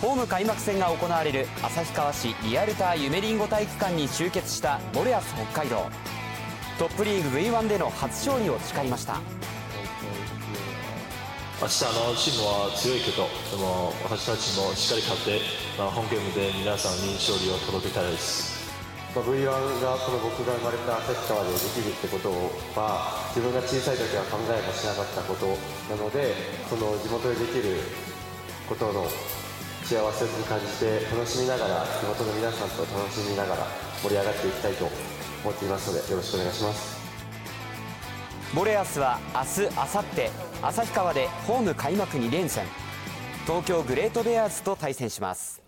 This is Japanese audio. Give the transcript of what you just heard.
ホーム開幕戦が行われる旭川市リアルター夢りんご体育館に集結したモレアス北海道。トップリーグ V1 での初勝利を誓いました。明日あのチームは強いけどでも私たちもしっかり勝って、まあ、本ゲームで皆さんに勝利を届けたいです。まあ、V1 がこの僕が生まれた旭川でできるってことは自分が小さい時は考えもしなかったことなのでその地元でできることの幸せに感じて楽しみながら地元の皆さんと楽しみながら盛り上がっていきたいと思っていますのでよろしくお願いします。ボレアスは明日、明後日旭川でホーム開幕2連戦。東京グレートベアーズと対戦します。